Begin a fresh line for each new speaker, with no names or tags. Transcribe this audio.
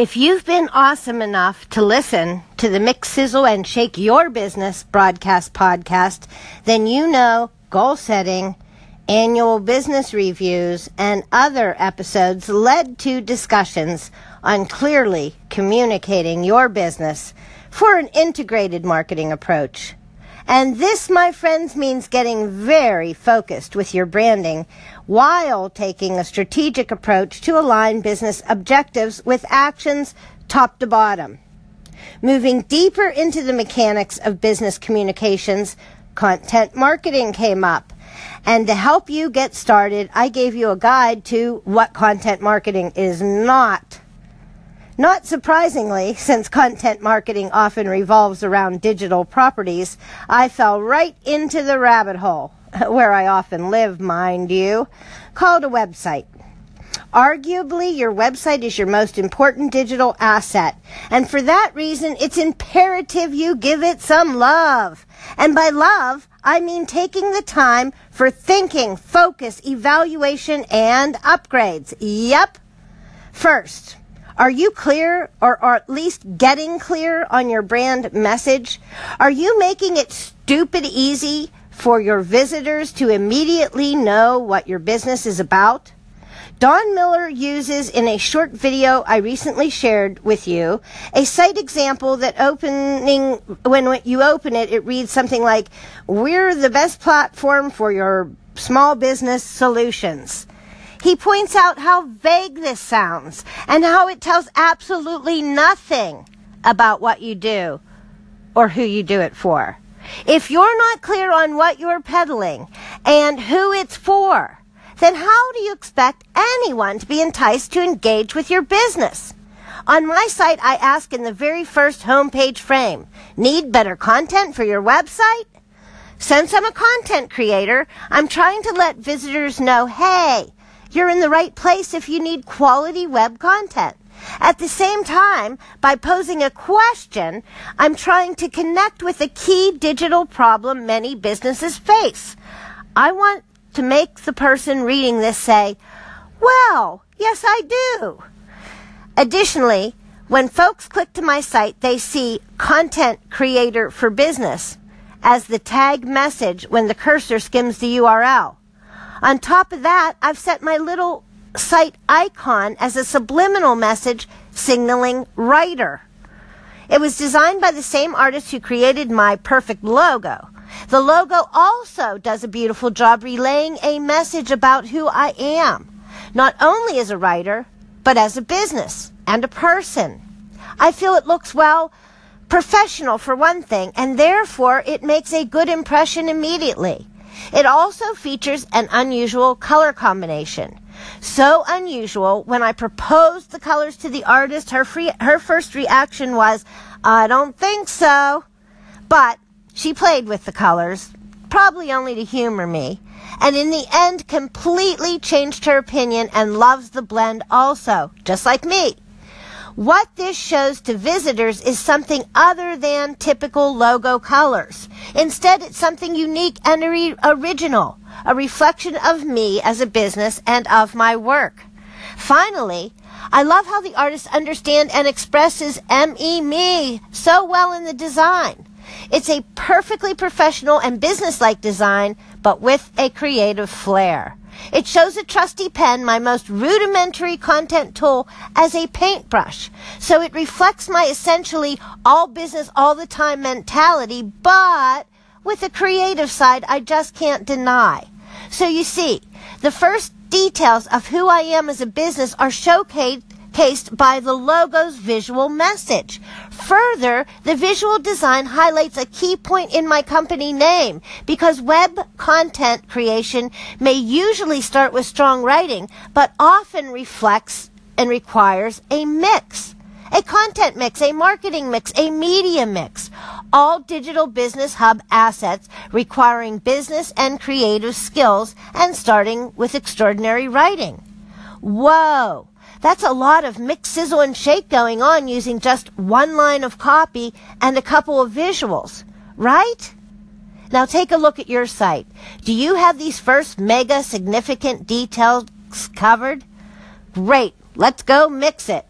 If you've been awesome enough to listen to the Mix, Sizzle, and Shake Your Business broadcast podcast, then you know goal setting, annual business reviews, and other episodes led to discussions on clearly communicating your business for an integrated marketing approach. And this, my friends, means getting very focused with your branding while taking a strategic approach to align business objectives with actions top to bottom. Moving deeper into the mechanics of business communications, content marketing came up. And to help you get started, I gave you a guide to what content marketing is not. Not surprisingly, since content marketing often revolves around digital properties, I fell right into the rabbit hole, where I often live, mind you, called a website. Arguably, your website is your most important digital asset. And for that reason, it's imperative you give it some love. And by love, I mean taking the time for thinking, focus, evaluation, and upgrades. Yep. First, are you clear or, at least getting clear on your brand message? Are you making it stupid easy for your visitors to immediately know what your business is about? Don Miller uses in a short video I recently shared with you a site example that opening when you open it it reads something like we're the best platform for your small business solutions. He points out how vague this sounds and how it tells absolutely nothing about what you do or who you do it for. If you're not clear on what you're peddling and who it's for, then how do you expect anyone to be enticed to engage with your business? On my site, I ask in the very first homepage frame, need better content for your website? Since I'm a content creator, I'm trying to let visitors know, hey, you're in the right place if you need quality web content. At the same time, by posing a question, I'm trying to connect with a key digital problem many businesses face. I want to make the person reading this say, well, yes, I do. Additionally, when folks click to my site, they see content creator for business as the tag message when the cursor skims the URL. On top of that, I've set my little site icon as a subliminal message signaling writer. It was designed by the same artist who created my perfect logo. The logo also does a beautiful job relaying a message about who I am, not only as a writer, but as a business and a person. I feel it looks well professional for one thing, and therefore it makes a good impression immediately. It also features an unusual color combination. So unusual, when I proposed the colors to the artist, her, free, her first reaction was, I don't think so. But she played with the colors, probably only to humor me, and in the end completely changed her opinion and loves the blend also, just like me. What this shows to visitors is something other than typical logo colors. Instead, it's something unique and original, a reflection of me as a business and of my work. Finally, I love how the artist understands and expresses ME me so well in the design. It's a perfectly professional and businesslike design, but with a creative flair. It shows a trusty pen, my most rudimentary content tool, as a paintbrush. So it reflects my essentially all business all the time mentality, but with a creative side I just can't deny. So you see, the first details of who I am as a business are showcased by the logo's visual message. Further, the visual design highlights a key point in my company name because web content creation may usually start with strong writing, but often reflects and requires a mix. A content mix, a marketing mix, a media mix. All digital business hub assets requiring business and creative skills and starting with extraordinary writing. Whoa! That's a lot of mix, sizzle, and shake going on using just one line of copy and a couple of visuals, right? Now take a look at your site. Do you have these first mega significant details covered? Great. Let's go mix it.